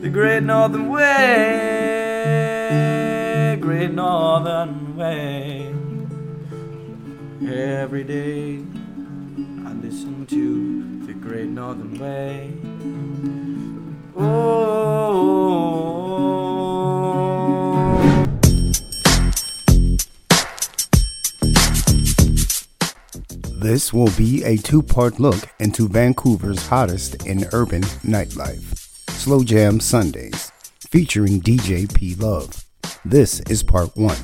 the Great Northern Way, Great Northern Way. Every day I listen to the Great Northern Way. Oh. This will be a two part look into Vancouver's hottest in urban nightlife Slow Jam Sundays, featuring DJ Pluv. This is part one.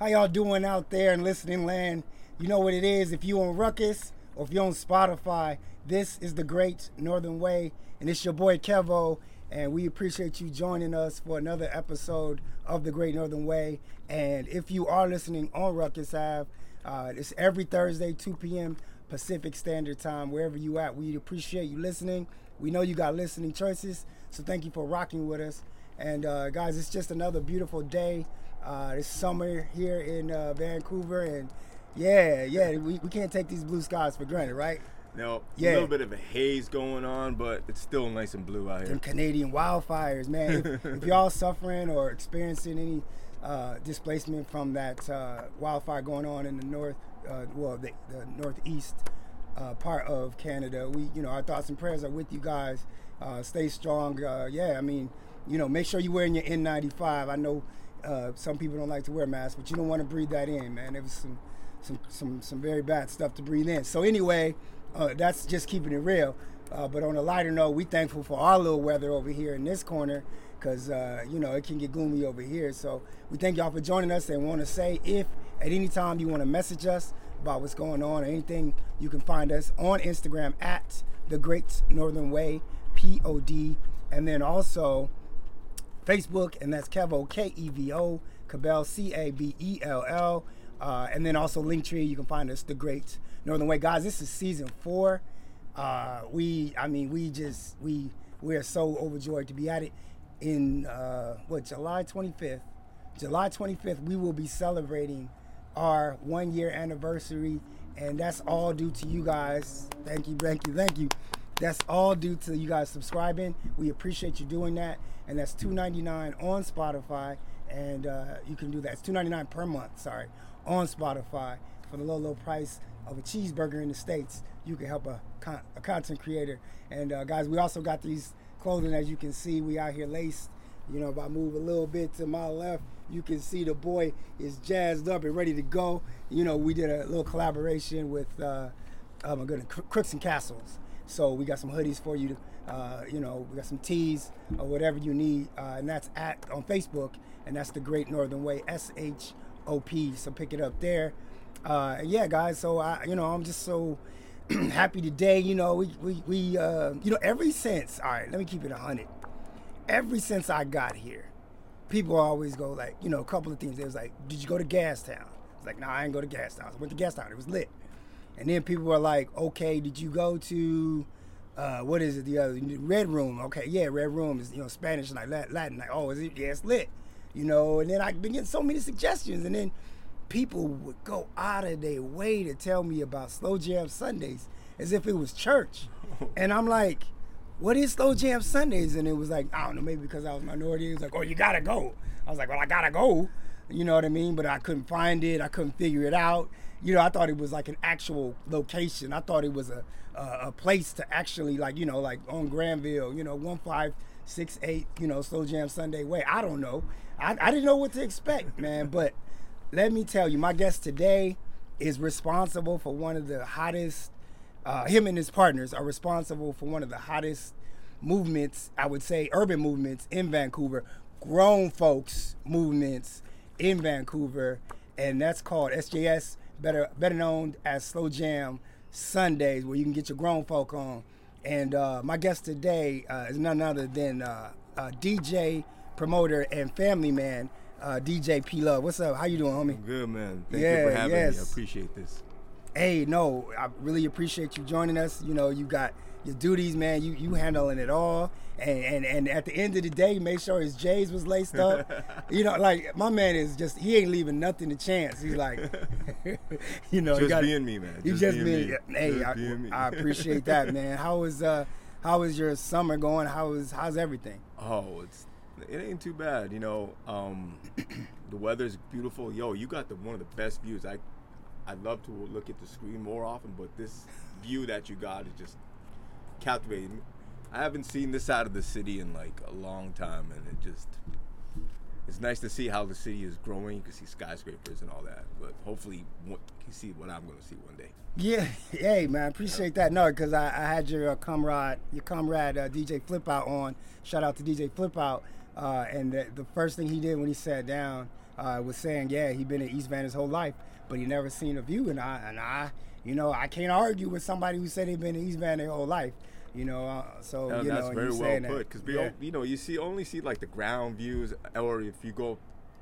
How y'all doing out there in listening land? You know what it is. If you on Ruckus or if you're on Spotify, this is the Great Northern Way, and it's your boy Kevo, and we appreciate you joining us for another episode of the Great Northern Way. And if you are listening on Ruckus Ave, uh, it's every Thursday, 2 p.m. Pacific Standard Time, wherever you at. We appreciate you listening. We know you got listening choices, so thank you for rocking with us. And uh, guys, it's just another beautiful day. Uh, it's summer here in uh, Vancouver, and yeah, yeah, we, we can't take these blue skies for granted, right? No, Yeah. a little bit of a haze going on, but it's still nice and blue out here. Them Canadian wildfires, man. If, if y'all suffering or experiencing any uh, displacement from that uh, wildfire going on in the north, uh, well, the, the northeast uh, part of Canada, we, you know, our thoughts and prayers are with you guys. Uh, stay strong. Uh, yeah, I mean, you know, make sure you're wearing your N95. I know uh, some people don't like to wear masks, but you don't want to breathe that in, man. There was some, some, some, some very bad stuff to breathe in. So anyway, uh, that's just keeping it real. Uh, but on a lighter note, we thankful for our little weather over here in this corner because uh, you know it can get gloomy over here. So we thank y'all for joining us and want to say if at any time you want to message us about what's going on or anything, you can find us on Instagram at the Great Northern Way P O D, and then also Facebook, and that's Kevo K E V O Cabell C A B E L L, uh, and then also Linktree. You can find us the Great Northern Way, guys. This is season four. Uh, we, I mean, we just we we are so overjoyed to be at it. In uh, what July 25th, July 25th, we will be celebrating our one year anniversary, and that's all due to you guys. Thank you, thank you, thank you. That's all due to you guys subscribing. We appreciate you doing that, and that's $2.99 on Spotify, and uh, you can do that. It's $2.99 per month. Sorry, on Spotify for the low, low price of a cheeseburger in the states. You can help a, con- a content creator. And uh, guys, we also got these clothing as you can see. We out here laced. You know, if I move a little bit to my left, you can see the boy is jazzed up and ready to go. You know, we did a little collaboration with, uh, oh my goodness, Cro- Crooks and Castles. So we got some hoodies for you. To, uh, you know, we got some tees or whatever you need, uh, and that's at on Facebook, and that's the Great Northern Way, S H O P. So pick it up there. Uh, yeah, guys. So I, you know, I'm just so happy today. You know, we we we uh, you know every since. All right, let me keep it hundred. Every since I got here, people always go like, you know, a couple of things. They was like, "Did you go to Gastown?" It's like, "Nah, I ain't go to Gastown. I went to Gastown. It was lit." And then people were like, "Okay, did you go to uh, what is it? The other Red Room? Okay, yeah, Red Room is you know Spanish like Latin. Like, oh, is it? Yeah, it's lit. You know." And then I've been getting so many suggestions, and then people would go out of their way to tell me about Slow Jam Sundays as if it was church. And I'm like, what is Slow Jam Sundays? And it was like, I don't know, maybe because I was minority. It was like, oh, you gotta go. I was like, well, I gotta go. You know what I mean? But I couldn't find it. I couldn't figure it out. You know, I thought it was like an actual location. I thought it was a a, a place to actually like, you know, like on Granville, you know, one five six eight, you know, Slow Jam Sunday way. I don't know. I, I didn't know what to expect, man. But let me tell you, my guest today is responsible for one of the hottest. Uh, him and his partners are responsible for one of the hottest movements, I would say, urban movements in Vancouver, grown folks movements in Vancouver, and that's called SJS, better better known as Slow Jam Sundays, where you can get your grown folk on. And uh, my guest today uh, is none other than uh, uh, DJ, promoter, and family man, uh, DJ Pluv. What's up? How you doing, homie? Good man. Thank Yeah, you for having me. I yes. appreciate this. Hey, no, I really appreciate you joining us. You know, you got your duties, man. You you handling it all, and and, and at the end of the day, make sure his J's was laced up. you know, like my man is just he ain't leaving nothing to chance. He's like, you know, you Just gotta- being me, man. He's Just just being being, me. hey, Just I, being. I appreciate that, man. How was uh, how is your summer going? How is how's everything? Oh, it's it ain't too bad. You know, um, the weather's beautiful. Yo, you got the one of the best views. I I'd love to look at the screen more often, but this view that you got is just captivating. I haven't seen this side of the city in like a long time, and it just it's nice to see how the city is growing. You can see skyscrapers and all that, but hopefully you can see what I'm going to see one day. Yeah, hey man, appreciate that. No, because I, I had your uh, comrade, your comrade uh, DJ Flip Out on. Shout out to DJ Flip Out. Uh, and the, the first thing he did when he sat down uh, was saying, yeah, he been in East Van his whole life, but he never seen a view. And I, and I, you know, I can't argue with somebody who said he been in East Van their whole life. You know, uh, so Yeah, you that's know, very well put. Because we, Yeah. you know, you see only see like the ground views, or if you go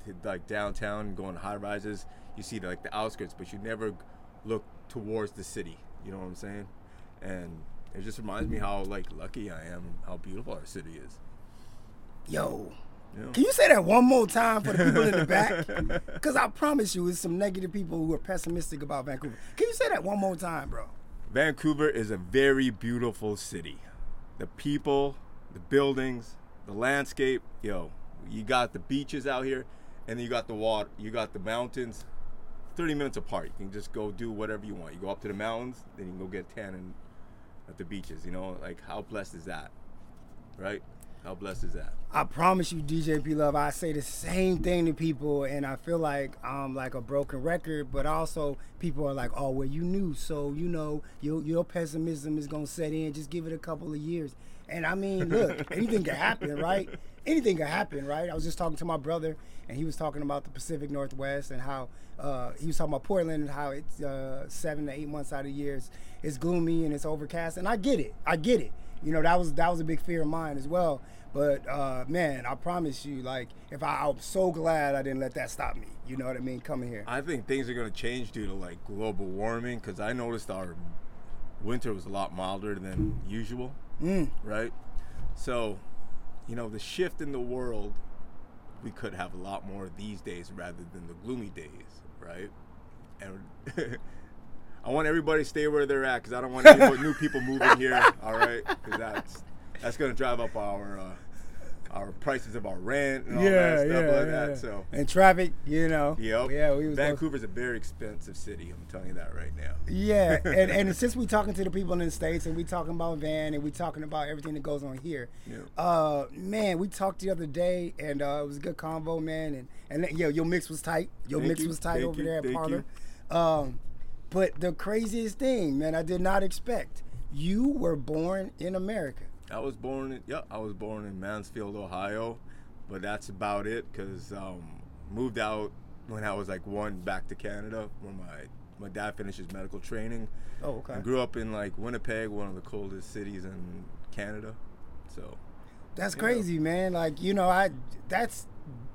to like downtown and go on high rises, you see like the outskirts, but you never look towards the city. You know what I'm saying? And it just reminds me how like lucky I am, how beautiful our city is. Yo, know? Can you say that one more time for the people in the back? Because I promise you, it's some negative people who are pessimistic about Vancouver. Can you say that one more time, bro? Vancouver is a very beautiful city. The people, the buildings, the landscape, yo, you got the beaches out here and then you got the water, you got the mountains 30 minutes apart. You can just go do whatever you want. You go up to the mountains, then you can go get tan in, at the beaches, you know? Like how blessed is that? Right? How blessed is that? I promise you, DJ Pluv, I say the same thing to people, and I feel like I'm like a broken record. But also, people are like, "Oh, well, you knew, so you know your your pessimism is gonna set in. Just give it a couple of years." And I mean, look, anything can happen, right? Anything can happen, right? I was just talking to my brother, and he was talking about the Pacific Northwest and how uh, he was talking about Portland and how it's uh, seven to eight months out of years it's, it's gloomy and it's overcast. And I get it, I get it. You know, that was that was a big fear of mine as well. But uh, man, I promise you, like, if I, I'm so glad I didn't let that stop me. You know what I mean? Coming here. I think things are going to change due to like global warming because I noticed our winter was a lot milder than usual, Mm. right? So, you know, the shift in the world, we could have a lot more these days rather than the gloomy days, right? And I want everybody to stay where they're at because I don't want any new people moving here, all right? Because that's that's going to drive up our uh, our prices of our rent and all that stuff like that. So. and traffic, you know. Yep. Yeah, we was Vancouver's a very expensive city. I'm telling you that right now. Yeah, and, and since we're talking to the people in the states and we're talking about Van and we're talking about everything that goes on here, Yeah. uh, man, we talked the other day and uh, it was a good convo, man. And and yo, your mix was tight. Your Thank mix you, was tight over you, there at Parlor. Um, but the craziest thing, man, I did not expect. You were born in America. I was born in yeah, I was born in Mansfield, Ohio, but that's about it because um, moved out when I was like one back to Canada when my my dad finished his medical training. Oh, okay. I grew up in like Winnipeg, one of the coldest cities in Canada. So That's crazy, man. Like you know, I that's,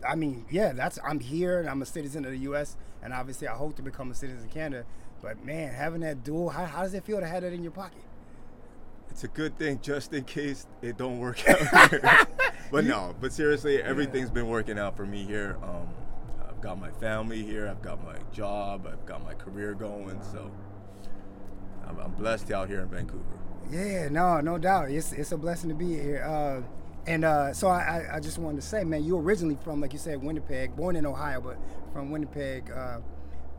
I mean, yeah, that's I'm here and I'm a citizen of the U.S. and obviously I hope to become a citizen of Canada. But man, having that dual, how, how does it feel to have that in your pocket? It's a good thing just in case it don't work out but no, but seriously, everything's been working out for me here. Um, I've got my family here. I've got my job. I've got my career going. So I'm, I'm blessed out here in Vancouver. Yeah, no, no doubt. It's it's a blessing to be here. Uh, and uh, so I, I- I just wanted to say, man, you originally from, like you said, Winnipeg, born in Ohio, but from Winnipeg. Uh,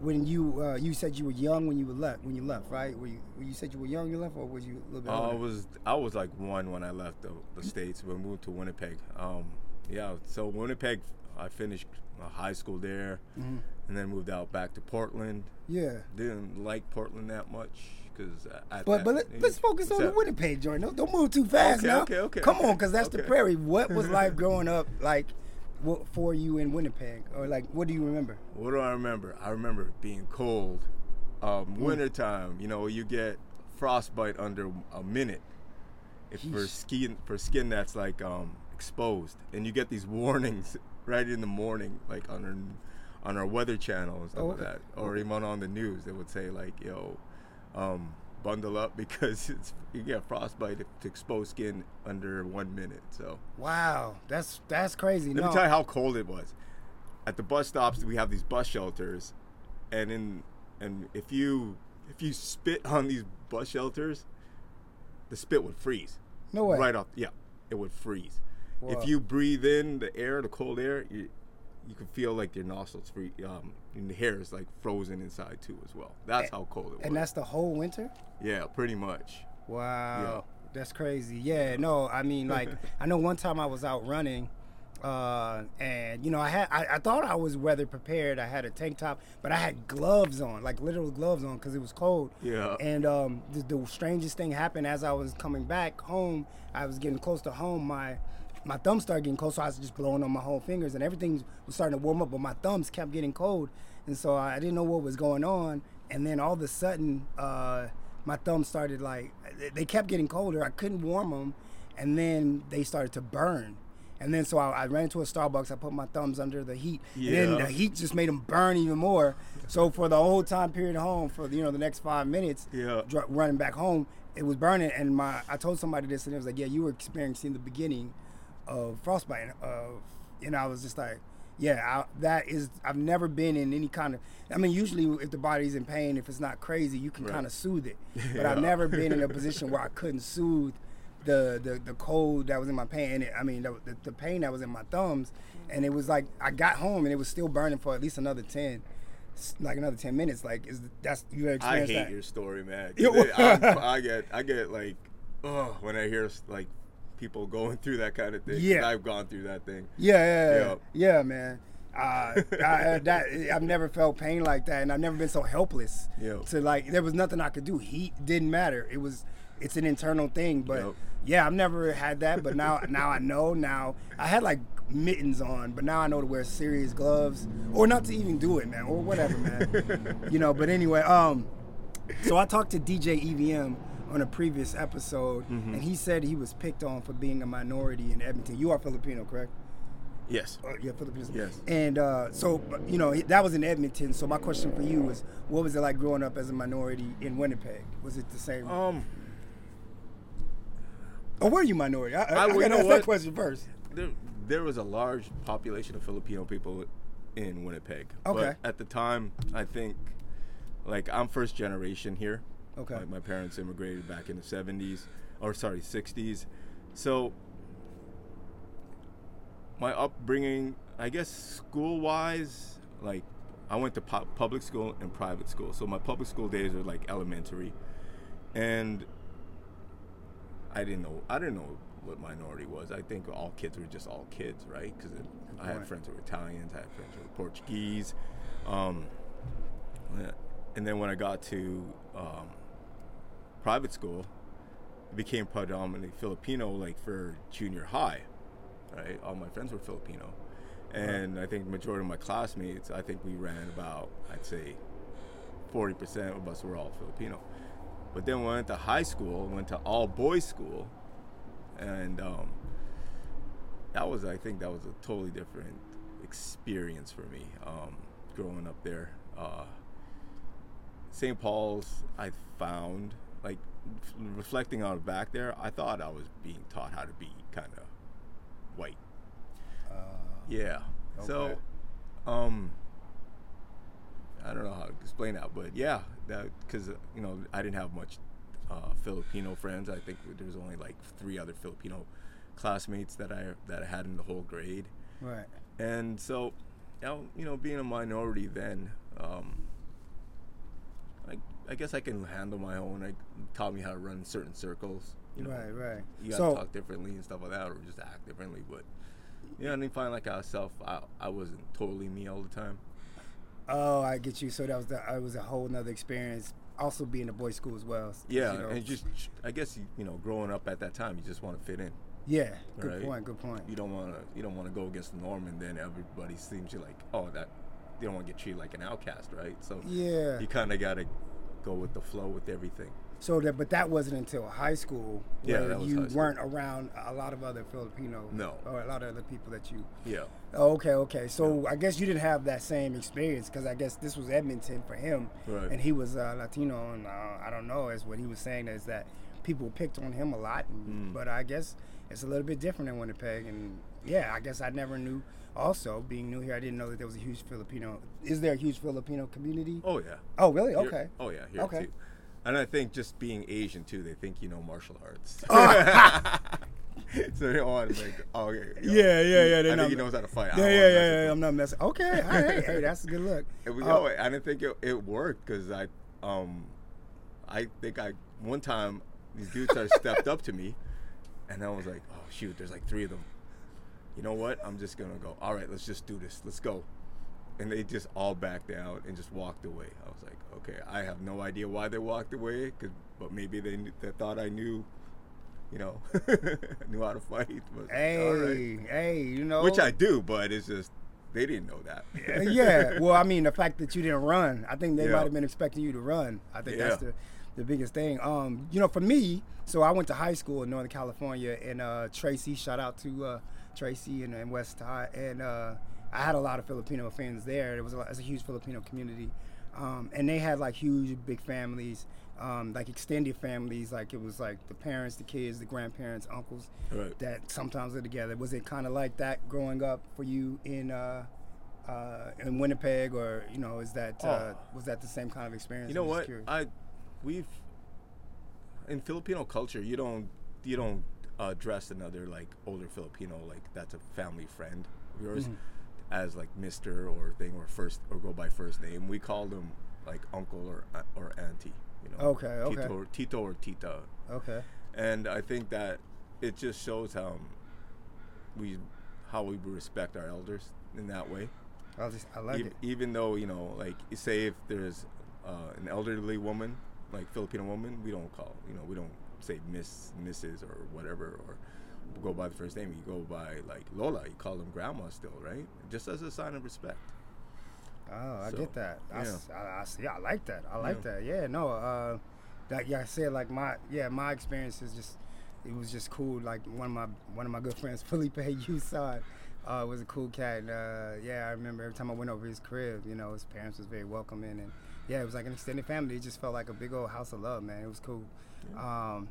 when you uh, you said you were young when you were left when you left, right? Were you, were you said you were young when you left, or was you a little bit? I older? was I was like one when I left the, the states. We moved to Winnipeg. Um, yeah, so Winnipeg, I finished uh, high school there, Mhm. and then moved out back to Portland. Yeah. Didn't like Portland that much because But but let, us focus on the Winnipeg joint. Don't, don't move too fast Okay, now. okay, okay, Come on, because that's the prairie. What was life growing up like what, for you in Winnipeg? Or like, what do you remember? What do I remember? I remember being cold. Um, Mm. Wintertime, you know, you get frostbite under a minute. If for skin for skin that's like um, exposed, and you get these warnings right in the morning, like on our on our weather channel and stuff Oh, like that, or even on the news, they would say like, "Yo, um, bundle up because it's you get frostbite if, to expose skin under one minute." So Wow, that's that's crazy. let no. me tell you how cold it was. At the bus stops, we have these bus shelters, and in and if you if you spit on these bus shelters, the spit would freeze. No way. Right off, yeah, it would freeze. Wow. If you breathe in the air, the cold air, you, you can feel like your nostrils free. Um, and the hair is like frozen inside too as well. That's how cold it was. And that's the whole winter. yeah, pretty much. Wow, that's crazy. Yeah, no, I mean, like, I know one time I was out running, uh, and you know, I had, I, I thought I was weather prepared. I had a tank top, but I had gloves on, like literal gloves on, because it was cold. Yeah. And um, the, the strangest thing happened as I was coming back home. I was getting close to home. My my thumbs started getting cold, so I was just blowing on my whole fingers, and everything was starting to warm up, but my thumbs kept getting cold, and so I didn't know what was going on. And then all of a sudden, uh, my thumbs started like they- kept getting colder. I couldn't warm them, and then they started to burn. And then so I, I ran to a Starbucks. I put my thumbs under the heat, and then the heat just made them burn even more. So for the whole time period home, for you know the next five minutes, Yeah. running back home, it was burning. And my I told somebody this, and it was like, yeah, you were experiencing the beginning of frostbite. Of and I was just like, yeah, I, that is. I've never been in any kind of. I mean, usually if the body's in pain, if it's not crazy, you can Right. kind of soothe it. But I've never been in a position where I couldn't soothe the the, the cold that was in my pain. And it, I mean, the, the, the pain that was in my thumbs, and it was like I got home and it was still burning for at least another ten, like another ten minutes. Like is that's you I experienced hate that? your story, man. It- I'm- I get, I get like, oh, when I hear like people going through that kind of thing. Yeah. I've gone through that thing. Yeah, yeah, yeah, Yeah. yeah, man. Uh, I, that I've never felt pain like that, and I've never been so helpless. Yeah. To like, there was nothing I could do. Heat didn't matter. It was, it's an internal thing. But Yep. yeah, I've never had that. But now, now I know. Now I had like mittens on, but now I know to wear serious gloves, or not to even do it, man, or whatever, man. you know. But anyway, um, so I talked to DJ EVM on a previous episode, Mm-hmm. and he said he was picked on for being a minority in Edmonton. You are Filipino, correct? Yes. Uh, yeah, Philippines. Yes. And uh, so, you know, that was in Edmonton. So my question for you was, what was it like growing up as a minority in Winnipeg? Was it the same? Um, or were you minority? I, I, I- I ask that question first. there, there was a large population of Filipino people in Winnipeg. Okay. But at the time, I think, like, I'm first generation here. Okay. Like, my parents immigrated back in the 70s, or sorry, 60s. So, my upbringing, I guess, school wise, like, I went to pu- public school and private school. So, my public school days were like elementary. And I didn't know. I didn't know what minority was. I think all kids were just all kids, right? Because I had friends who were Italians, I had friends who were Portuguese, um, and then when I got to um, private school, it became predominantly Filipino, like for junior high, right? All my friends were Filipino, and I think majority of my classmates, I think we ran about, I'd say, forty percent of us were all Filipino. But then when I went to high school, went to all boys school, and um, that was, I think, that was a totally different experience for me um, growing up there. Uh, St. Paul's, I found like f- reflecting on it back there, I thought I was being taught how to be kind of white. Uh, Yeah. So, Okay. um, I don't know how to explain that, but yeah, that because you know I didn't have much uh, Filipino friends. I think there was only like three other Filipino classmates that I that I had in the whole grade, right. and so, you know, you know being a minority then, um, I I guess I can handle my own. It taught me how to run certain circles. You know, Right, right. you gotta So- talk differently and stuff like that, or just act differently. But you know, I didn't find like myself. I I wasn't totally me all the time. Oh, I get you. So that was the, it was a whole nother experience. Also being a boys' school as well. Yeah, you know- and just I guess you, you know, growing up at that time, you just want to fit in. yeah. Good right? point. Good point. You don't want to you don't want to go against the norm, and then everybody seems you like oh that you don't want to get treated like an outcast, right? So Yeah. you kind of got to go with the flow with everything. So that, but that wasn't until high school Yeah, where that was you high school. weren't around a lot of other Filipino. No. Or a lot of other people that you. Yeah. Oh, okay, okay. So I guess you didn't have that same experience because I guess this was Edmonton for him, Right. and he was uh, Latino, and uh, I don't know. Is what he was saying is that people picked on him a lot, and, Mm. but I guess it's a little bit different in Winnipeg, and yeah, I guess I never knew. Also, being new here, I didn't know that there was a huge Filipino. Is there a huge Filipino community? Oh yeah. Oh, really? Here- Okay. oh yeah. Here Okay. too. And I think just being Asian too, they think you know martial arts. Oh. so they to like, oh, okay. you know, Yeah, yeah, yeah, I think he knows how to fight. Yeah, yeah, yeah, yeah. I'm not messing. Okay, all right. hey, that's a good look. And we, Uh, yo, I didn't think it, it worked because I, um, I think I one time these dudes started stepped up to me, and I was like, oh shoot, there's like three of them. You know what? I'm just gonna go. All right, let's just do this. Let's go. And they just all backed out and just walked away. I was like, okay, I have no idea why they walked away, 'cause- but maybe they, knew, they thought I knew, you know, knew how to fight. But, hey, right. hey, you know. Which I do, but it's just they didn't know that. Yeah. Well, I mean, the fact that you didn't run, I think they Yeah. might have been expecting you to run. I think that's the, the biggest thing. Um, you know, for me, so I went to high school in Northern California, and uh, Tracy, shout out to uh, Tracy and, and West High, and uh, I had a lot of Filipino fans there. There was a, lot, it was a huge Filipino community, um, and they had like huge, big families. Um, like extended families, like it was like the parents, the kids, the grandparents, uncles, Right. that sometimes are together. Was it kind of like that growing up for you in uh, uh, in Winnipeg, or you know, is that uh, Oh. was that the same kind of experience? You know what? curious. I we've in Filipino culture, you don't you don't address another like older Filipino like that's a family friend of yours Mm-hmm. as like Mister or thing or first or go by first name. We call them like uncle or or auntie. You know. Okay, okay. Tito or, Tito or Tita, okay. and I think that it just shows how we how we respect our elders in that way I just I like even, it. even though you know like say if there's uh, an elderly woman like filipino woman we don't call you know we don't say miss mrs or whatever or go by the first name you go by like lola you call them grandma still right just as a sign of respect Oh, I So, get that. I, yeah. I- I yeah, I like that. I like Yeah. that. Yeah, no. Uh, that yeah, I said like my yeah my experience is just it was just cool. Like one of my one of my good friends, Felipe Usad, uh, was a cool cat. And, uh, yeah, I remember every time I went over his crib, you know, his parents was very welcoming, and yeah, it was like an extended family. It just felt like a big old house of love, man. It was cool. Um,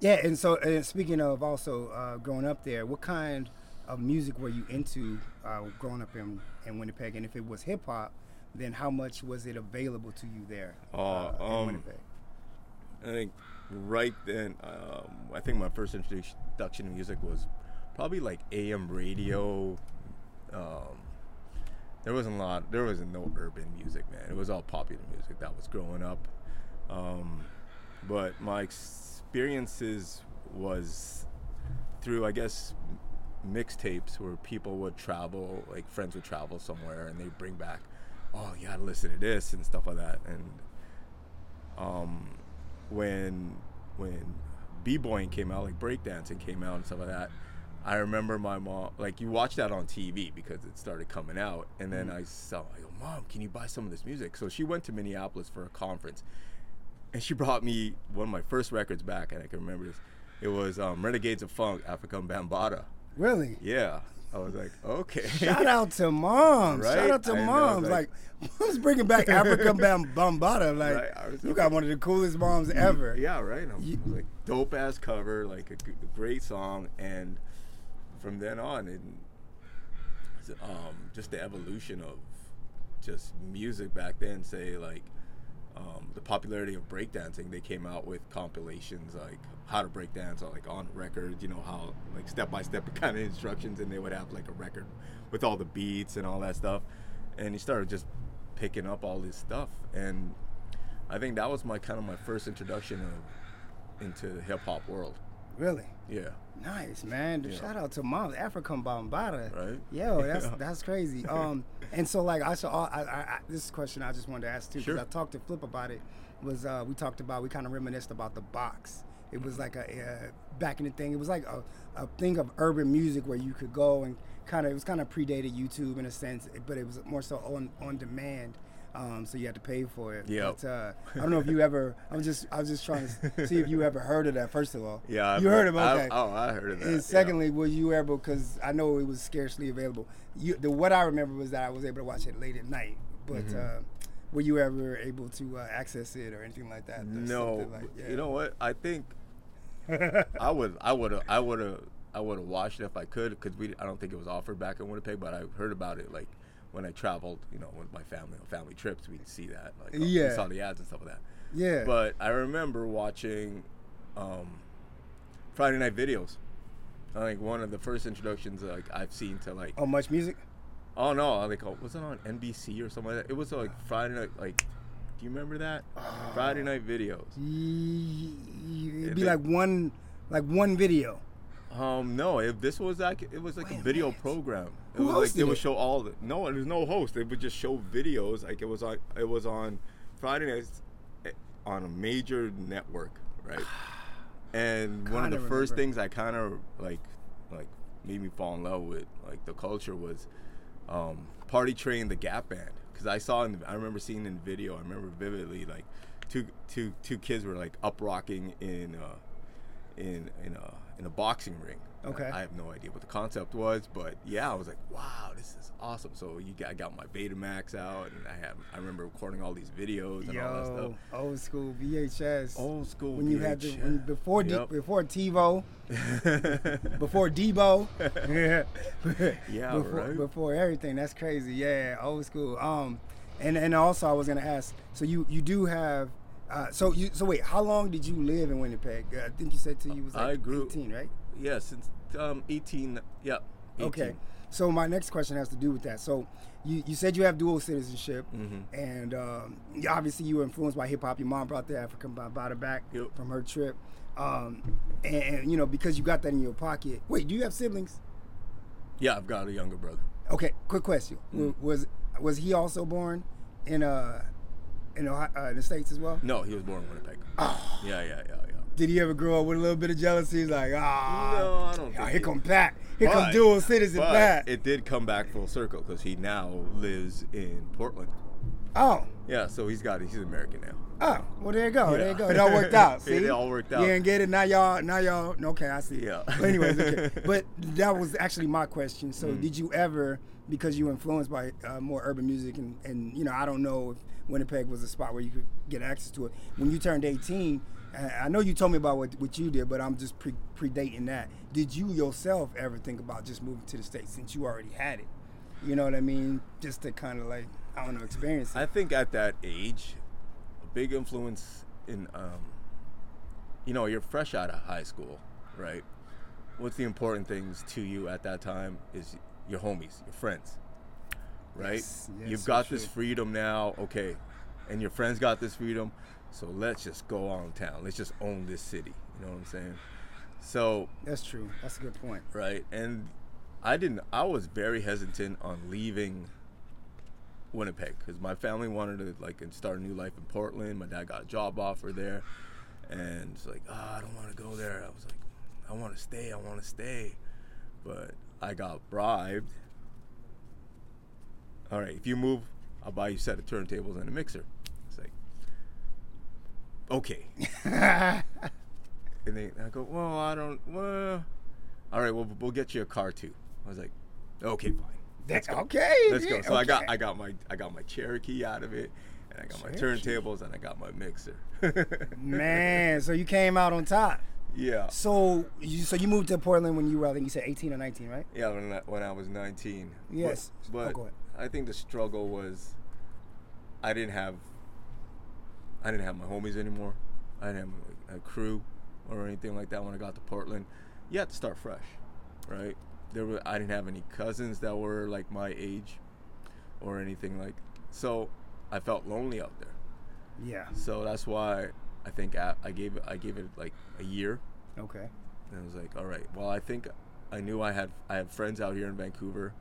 yeah, and so and speaking of also uh, growing up there, what kind of music were you into uh, growing up in, in Winnipeg? And if it was hip hop, then how much was it available to you there Oh, uh, in um, Winnipeg? I think right then, um, I think my first introduction to music was probably like AM radio. Um, there wasn't a lot. There wasn't no urban music, man. It was all popular music that was growing up. Um, but my experiences was through, I guess, mixtapes where people would travel, like friends would travel somewhere, and they bring back, oh, you gotta listen to this and stuff like that, and um, when when b-boying came out, like breakdancing came out and stuff like that, I remember my mom, like you watch that on TV because it started coming out, and then I saw, I go, Mom, can you buy some of this music? So she went to Minneapolis for a conference, and she brought me one of my first records back, and I can remember this. It was um, Renegades of Funk, Afrika Bambaataa. Really? Yeah, I was like, okay. Shout out to moms. Shout out to I know, moms. Like, like- moms bringing back Afrika Bam- Bambaataa. Like, Right, you got one of the coolest moms ever. Yeah, right. I was You- like dope ass cover, like a, g- great song, and from then on, it, um, just the evolution of just music back then. Say like um, the popularity of breakdancing, they came out with compilations like how to breakdance, like on record. You know how like step by step kind of instructions, and they would have like a record with all the beats and all that stuff. And he started just picking up all this stuff, and I think that was my kind of my first introduction of into the hip hop world. Really? Yeah. Nice, man. Yeah. Shout out to moms. Afrika Bambaataa. Right? Yo, that's Yeah. that's crazy. Um, and so like I saw, I, I, I, this question I just wanted to ask too because Sure. I talked to Flip about it. Was uh, we talked about we kind of reminisced about the box. It was like a uh, back in the thing. It was like a, a thing of urban music where you could go and kind of it was kind of predated YouTube in a sense, but it was more so on on demand. Um, so you had to pay for it. But uh, I don't know if you ever. I'm just I was just trying to see if you ever heard of that. First of all. Yeah. You I've- heard of it, I've- oh, I heard of that. And yeah. secondly, were you able? Because I know it was scarcely available. You, the what I remember was that I was able to watch it late at night. But Mm-hmm. uh, were you ever able to uh, access it or anything like that? No, like- yeah. you know what? I think I would, I would have, I would have, I would have watched it if I could, because we, I don't think it was offered back in Winnipeg, but I heard about it like when I traveled, you know, with my family on family trips, we'd see that, like uh, we Yeah. saw the ads and stuff like that. Yeah. But I remember watching um, Friday night videos. I think one of the first introductions like I've seen to like Oh, MuchMusic? oh no like oh, was it on NBC or something like that? It was like Friday night like do you remember that Friday night videos? It'd be like one, like one video. Um no, if this was like it was like Wait a a video minute. program. It Who was like they would show all the no, there's no host. They would just show videos like it was on it was on Friday nights eh, on a major network, right? And one of the Kinda first things I kind of like like made me fall in love with like the culture was um, Party Train the Gap Band because I saw in I remember seeing in video I remember vividly like two two two kids were like up rocking in uh, in in a in a boxing ring. Okay. I have no idea what the concept was, but yeah, I was like, wow, this is awesome. So you got, I got my Betamax out, and I have I remember recording all these videos and all that stuff. Yo, old school VHS. Old school When you had the when, VHS. before D, before TiVo, before Debo. yeah. Yeah, before, right. Before everything. That's crazy. Yeah, old school. Um, and and also I was gonna ask. So you you do have. Uh, so you so wait, how long did you live in Winnipeg? Uh, I think you said to you was like I grew- 18, right? yeah, since um, 18. Yeah. 18. Okay. So my next question has to do with that. So you, you said you have dual citizenship, Mhm. and um, obviously you were influenced by hip hop. Your mom brought the African Ba- Bada back Yep. from her trip, um, and, and, you know because you got that in your pocket. Wait, do you have siblings? Yeah, I've got a younger brother. Okay, quick question: Mm. Was was he also born in uh in Ohio, uh, the states as well? No, he was born in Winnipeg. Oh. Yeah, yeah, yeah, yeah. Did he ever grow up with a little bit of jealousy? He's like, ah, No, I don't think here he- come Pat. Here come dual citizen but Pat. it did come back full circle because he now lives in Portland. oh. Yeah, so he's got he's American now. Oh, well there you go. There you go. It all worked out. See? it all worked out. You didn't get it. Now y'all now y'all okay, I see. Yeah. But anyways, okay. But that was actually my question. So Mm. did you ever because you were influenced by uh, more urban music and, and you know, I don't know if Winnipeg was a spot where you could get access to it. When you turned 18, uh, I know you told me about what, what you did, but I'm just pre- predating that. Did you yourself ever think about just moving to the States since you already had it? You know what I mean? Just to kind of like, I don't know, experience it. I think at that age, a big influence in, um, you know, you're fresh out of high school, right? What's the important things to you at that time is your homies, your friends, right? Yes, yes, You've got this true. freedom now, okay, and your friends got this freedom, so let's just go on town. Let's just own this city. You know what I'm saying? So That's true. That's a good point. right? And I didn't. I was very hesitant on leaving Winnipeg because my family wanted to like start a new life in Portland. My dad got a job offer there, and it's like, ah, I don't want to go there. I was like, I want to stay. I want to stay, but I got bribed. All right, if you move, I'll buy you a set of turntables and a mixer. It's like, okay. And they, I go, well, I don't, well, all right, well, we'll get you a car too. I was like, okay, fine. That's okay. Let's go. So I got. I got my, I got my Cherokee out of it, and I got my turntables, and I got my mixer. Man, so you came out on top. yeah. So you so you moved to Portland when you were I think you said 18 or 19, right? Yeah, when I, when I was 19. But- Yes. Oh, But, go ahead. I think the struggle was, I didn't have, I didn't have my homies anymore. I didn't have a crew or anything like that when I got to Portland. You had to start fresh, right? There were I didn't have any cousins that were like my age, or anything like. So, I felt lonely out there. Yeah. So that's why I think I, I gave it I gave it like a year. Okay. And I was like, all right. Well, I think I knew I had I have friends out here in Vancouver.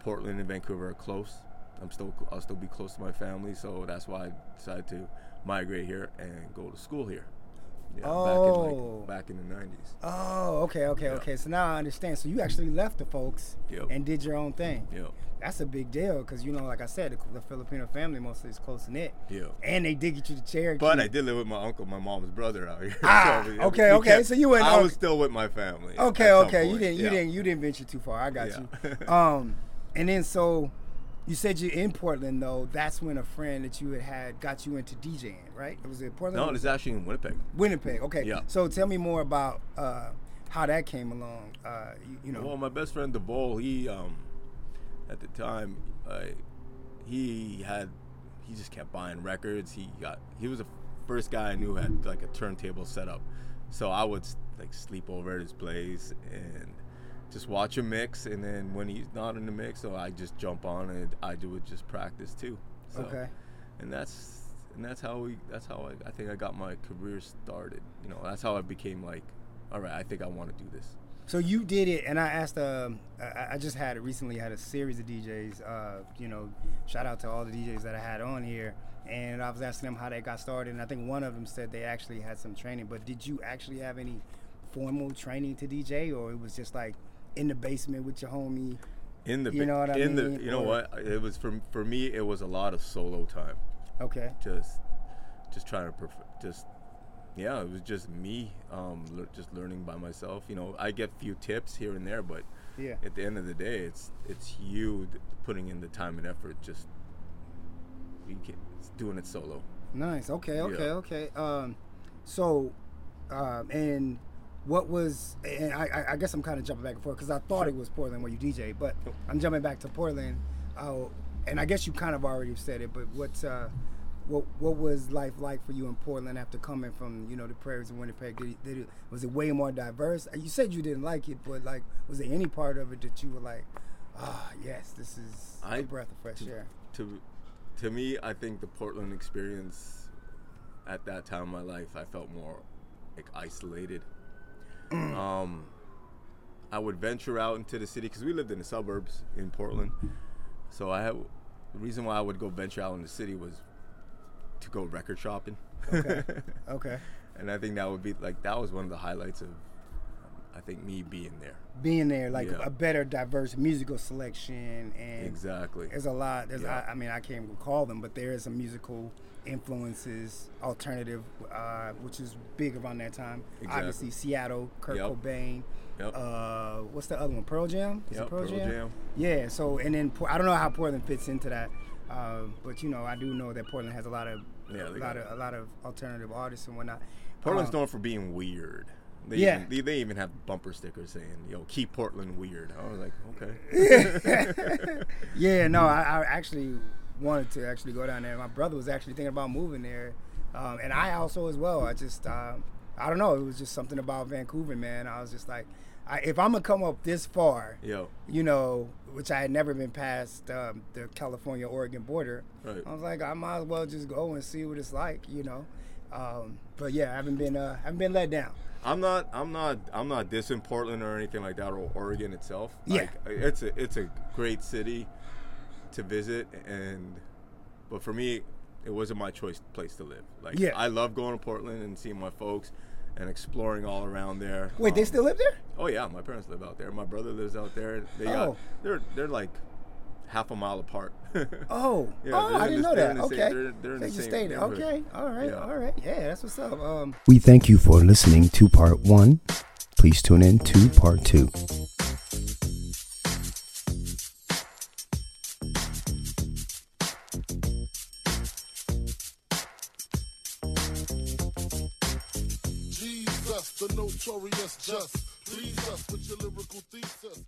Portland and Vancouver are close. I'm still I'll still be close to my family, so that's why I decided to migrate here and go to school here. Yeah, Oh. back in like, back in the 90s. Oh, okay, okay, Yeah. okay. So now I understand. So you actually left the folks Yep. and did your own thing. Yeah. That's a big deal because you know, like I said, the, the Filipino family mostly is close knit, Yeah. and they did get you the Cherokee. But I did live with my uncle, my mom's brother out here. Ah, yeah, okay, okay, so you went- I was still with my family. Okay, okay. You didn't, you didn't, you didn't venture too far. I got you. Um, and then so you said you're in Portland though. That's when a friend that you had had got you into DJing, right? It was in Portland. No, it's actually in Winnipeg. Winnipeg. Okay. Yeah. So tell me more about uh, how that came along. Uh, you, you know. Well, my best friend DeVol, he um, at the time, uh, he had he just kept buying records. He got he was the first guy I knew had like a turntable set up, so I would like sleep over at his place and just watch him mix. And then when he's not in the mix, so I just jump on and I do it just practice too. So, Okay. And that's and that's how we that's how I, I think I got my career started. You know, that's how I became like, all right, I think I want to do this. So you did it, and I asked. Um, I, I just had recently. Had a series of DJs. Uh, you know, shout out to all the DJs that I had on here, and I was asking them how they got started, and I think one of them said they actually had some training. But did you actually have any formal training to DJ, or it was just like in the basement with your homie? In the You know what I in mean? the you know Or- what it was for for me it was a lot of solo time. Okay. just just trying to perf- just yeah it was just me um lear- just learning by myself you know i get few tips here and there but Yeah. at the end of the day it's it's you putting in the time and effort just you can doing it solo Nice. Okay. Okay. Yeah. Okay. Um, so, um, and what was? And I, I- guess I'm kind of jumping back and forth because I thought it was Portland where you DJ, but I'm jumping back to Portland. Uh, and I guess you kind of already said it, but what's uh, what what was life like for you in Portland after coming from you know the prairies of Winnipeg? Did, it- did it, was it way more diverse? You said you didn't like it, but like, was there any part of it that you were like, ah, yes, this is a I- breath of fresh air? to to me i think the portland experience at that time in my life i felt more like isolated um i would venture out into the city because we lived in the suburbs in portland so i had the reason why i would go venture out in the city was to go record shopping Okay. Okay. and i think that would be like that was one of the highlights of i think me being there being there, like Yeah. a better diverse musical selection, and exactly there's a lot. There's, Yeah. I, I mean, I can't recall them, but there is some musical influences, alternative, uh, which is big around that time. Exactly. Obviously, Seattle, Kurt Yep. Cobain. Yep. Uh, what's the other one? Pearl Jam. Is it Yep, Pearl, Pearl Jam? Jam. Yeah. So, and then I don't know how Portland fits into that, uh, but you know, I do know that Portland has a lot of, Yeah, a lot of, a lot of alternative artists and whatnot. Portland's Um, known for being weird. They Yeah. Even, they, they even have bumper stickers saying, "Yo, keep Portland weird." I was like, okay. yeah, no, I, I actually wanted to actually go down there. My brother was actually thinking about moving there, um, and I also as well. I just, uh, I don't know, it was just something about Vancouver, man. I was just like, I, if I'm gonna come up this far, Yo, you know, which I had never been past um, the California Oregon border, Right. I was like, I might as well just go and see what it's like, you know. Um, but yeah, I haven't been, uh, haven't been let down. I'm not, I'm not, I'm not dissing Portland or anything like that, or Oregon itself. Yeah. Like, it's a, it's a great city to visit, and but for me, it wasn't my choice place to live. Like, Yeah. I love going to Portland and seeing my folks and exploring all around there. Wait, they Um, still live there? Oh yeah, my parents live out there. My brother lives out there. They Oh. they're, they're like half a mile apart. Oh, Yeah, oh, I in didn't the- know that. in the same- okay, they're- they're they the just stayed. neighborhood. Okay, all right, Yeah. all right. Yeah, that's what's up. Um, We thank you for listening to part one. Please tune in to part two. Jesus, the notorious just. Please us with your lyrical thesis.